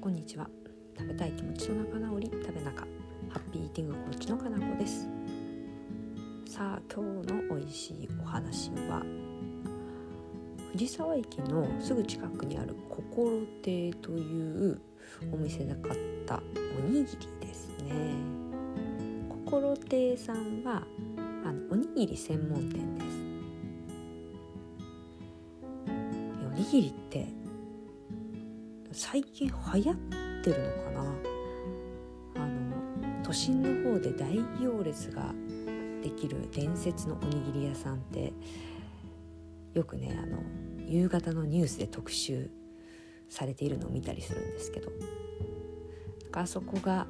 こんにちは。食べたい気持ちの仲直り食べ仲ハッピーイーティングコーチのかなこです。さあ今日の美味しいお話は藤沢駅のすぐ近くにある心亭というお店で買ったおにぎりですね。心亭さんはあのおにぎり専門店です。おにぎりって最近流行ってるのかな？あの都心の方で大行列ができる伝説のおにぎり屋さんってよくねあの夕方のニュースで特集されているのを見たりするんですけどあそこが、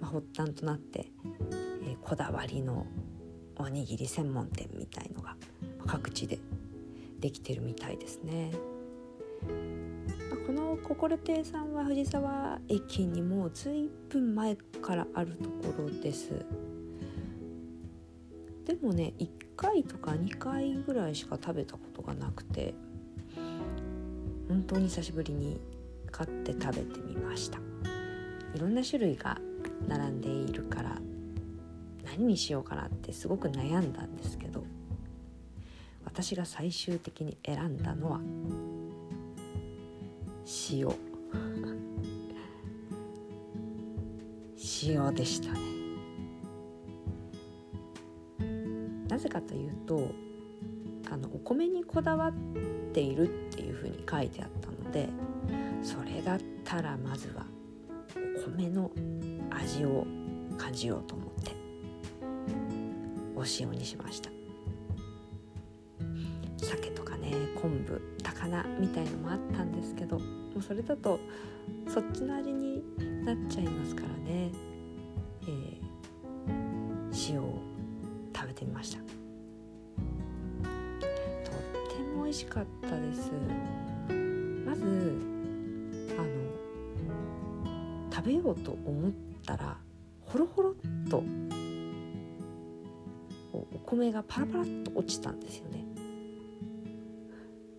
まあ、発端となって、えー、こだわりのおにぎり専門店みたいのが各地でできてるみたいですね。の心亭さんは藤沢駅にもう随分前からあるところです。でもね1回とか2回ぐらいしか食べたことがなくて本当に久しぶりに買って食べてみました。いろんな種類が並んでいるから何にしようかなってすごく悩んだんですけど私が最終的に選んだのは塩。塩でしたね。なぜかというとあのお米にこだわっているっていうふうに書いてあったのでそれだったらまずはお米の味を感じようと思ってお塩にしました。鮭とかね昆布高菜みたいのもあったんですけどもうそれだとそっちの味になっちゃいますからね、えー、塩を食べてみました。とっても美味しかったです。まずあの食べようと思ったらほろほろっとお米がパラパラっと落ちたんですよね。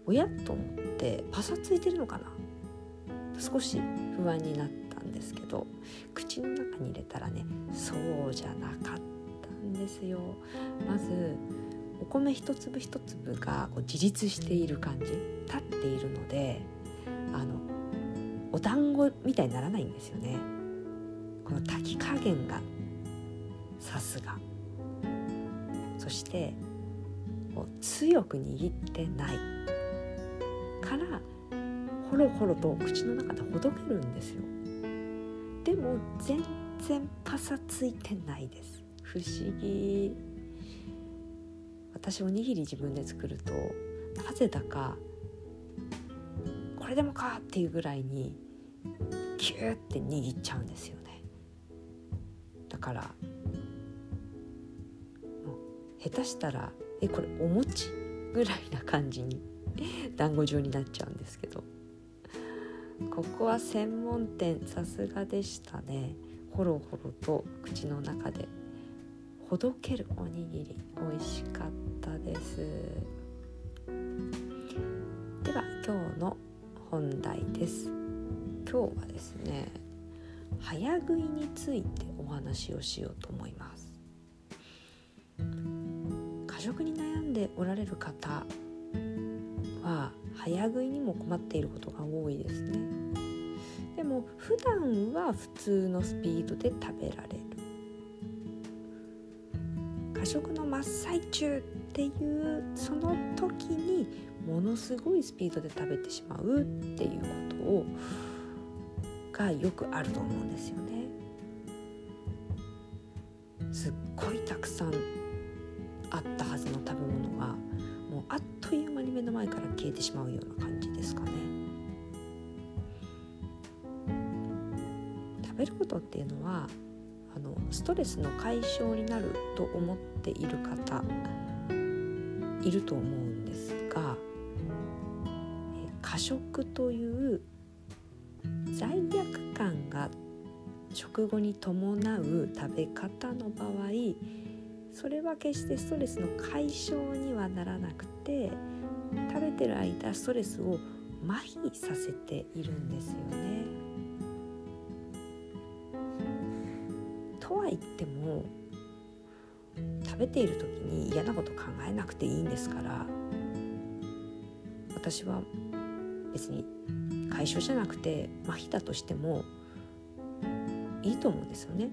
おやと思ってパサついてるのかな？少し不安になったんですけど口の中に入れたらねそうじゃなかったんですよ。まずお米一粒一粒がこう自立している感じ立っているのであのお団子みたいにならないんですよね。この炊き加減がさすが。そしてこう強く握ってない。からほろほろと口の中でほどけるんですよ。でも全然パサついてないです。不思議。私おにぎり自分で作るとなぜだかこれでもかっていうぐらいにキューって握っちゃうんですよね。だからもう下手したらえこれお餅ぐらいな感じに 団子状になっちゃうんですけど。ここは専門店さすがでしたね。ほろほろと口の中で。ほどけるおにぎり美味しかったです。では今日の本題です。今日はですね早食いについてお話をしようと思います。過食に悩んでおられる方は早食いにも困っていることが多いですね。でも普段は普通のスピードで食べられる。過食の真っ最中っていうその時にものすごいスピードで食べてしまうっていうことをがよくあると思うんですよね。すっごいたくさんあったはずの食べ物がもうあっという間に目の前から消えてしまうような感じですかね。食べることっていうのはあのストレスの解消になると思っている方いると思うんですが過食という罪悪感が食後に伴う食べ方の場合それは決してストレスの解消にはならなくて食べてる間ストレスを麻痺させているんですよね。とは言っても食べている時に嫌なこと考えなくていいんですから私は別に解消じゃなくて麻痺だとしてもいいと思うんですよね。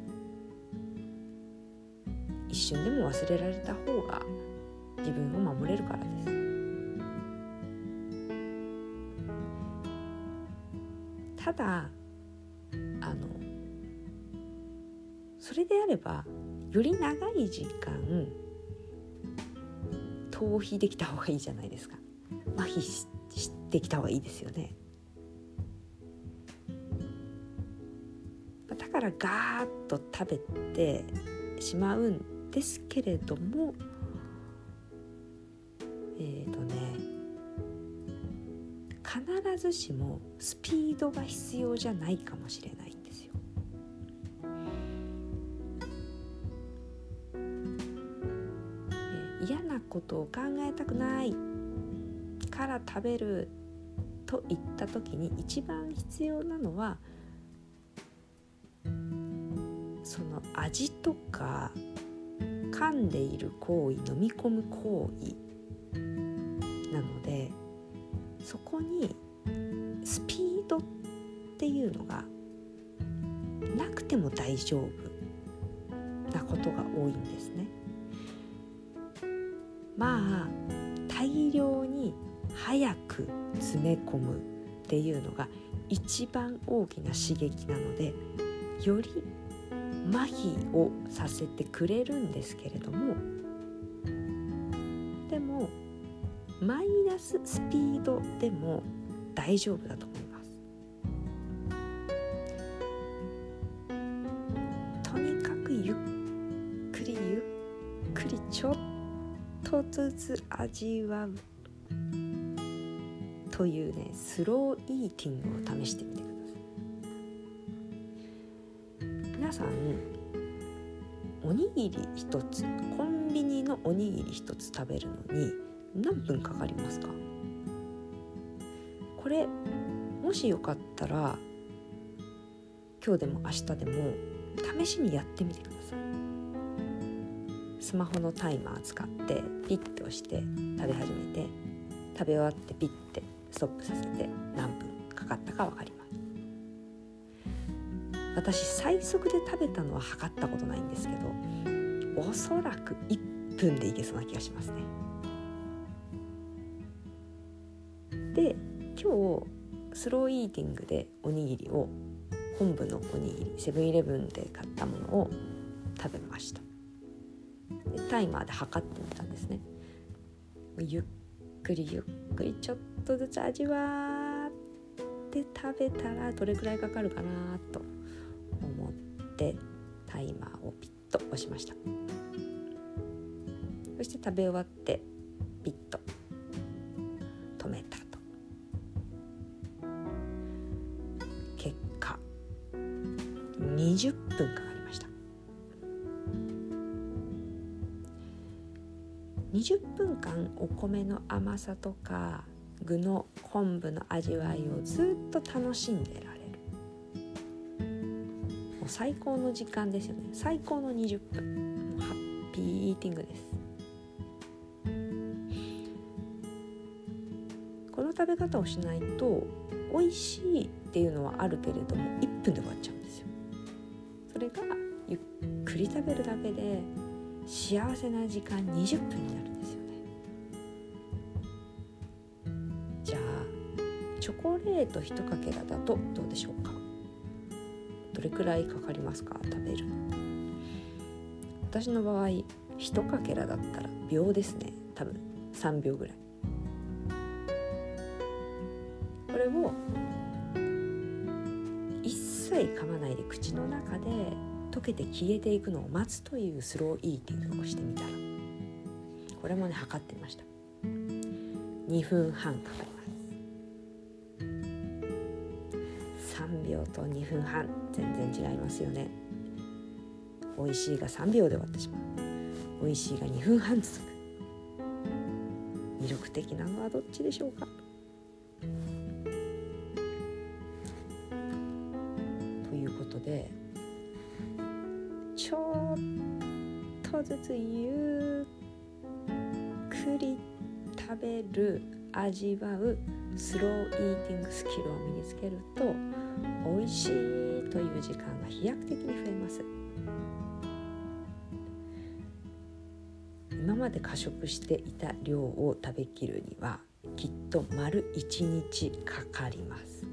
一瞬でも忘れられた方が自分を守れるからです。ただあのそれであればより長い時間逃避できた方がいいじゃないですか麻痺してきた方がいいですよねだからガーッと食べてしまうんですけれどもえっ、ー、とね必ずしもスピードが必要じゃないかもしれないんですよ。嫌なことを考えたくないから食べるといった時に一番必要なのはその味とか噛んでいる行為飲み込む行為なのでそこにスピードっていうのがなくても大丈夫なことが多いんですね。まあ大量に早く詰め込むっていうのが一番大きな刺激なのでより麻痺をさせてくれるんですけれどもでもマイナススピードでも大丈夫だと思います。とにかくゆっくりゆっくりちょっとずつ味わうというねスローイーティングを試してみてください。皆さんおにぎり1つコンビニのおにぎり1つ食べるのに何分かかりますか？これもしよかったら今日でも明日でも試しにやってみてください。スマホのタイマー使ってピッと押して食べ始めて食べ終わってピッてストップさせて何分かかったか分かります。私最速で食べたのは測ったことないんですけどおそらく1分でいけそうな気がしますね。で今日スローイーティングでおにぎりを本部のおにぎりセブンイレブンで買ったものを食べました。でタイマーで測ってみたんですね。ゆっくりゆっくりちょっとずつ味わって食べたらどれくらいかかるかなと。てタイマーをピッと押しました。そして食べ終わってピッと止めたと。結果20分かかりました。20分間お米の甘さとか具の昆布の味わいをずっと楽しんでられる。最高の時間ですよね。最高の20分。ハッピーイーティングです。この食べ方をしないと美味しいっていうのはあるけれども1分で終わっちゃうんですよ。それがゆっくり食べるだけで幸せな時間20分になるんですよね。じゃあチョコレート1かけらだとどうでしょうか？どれくらいかかりますか？食べる私の場合1かけらだったら秒ですね。多分。3秒ぐらい。これを一切噛まないで口の中で溶けて消えていくのを待つというスローイーティングをしてみたら。これもね測ってました。2分半かかります。3秒と2分半。全然違いますよね。美味しいが3秒で終わってしまう。美味しいが2分半続く。魅力的なのはどっちでしょうか。ということでちょっとずつゆっくり食べる味わうスローイーティングスキルを身につけると美味しいという時間が飛躍的に増えます。今まで過食していた量を食べきるにはきっと丸1日かかります。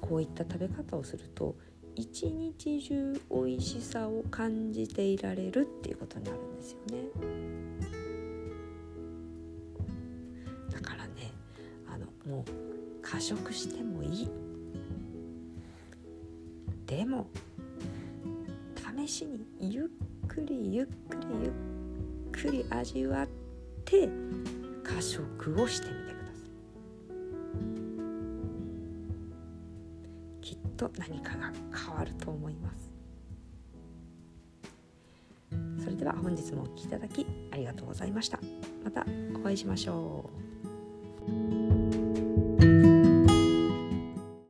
こういった食べ方をすると一日中美味しさを感じていられるっていうことになるんですよね。もう過食してもいい。でも試しにゆっくりゆっくりゆっくり味わって過食をしてみてください。きっと何かが変わると思います。それでは本日もお聴きいただきありがとうございました。またお会いしましょう。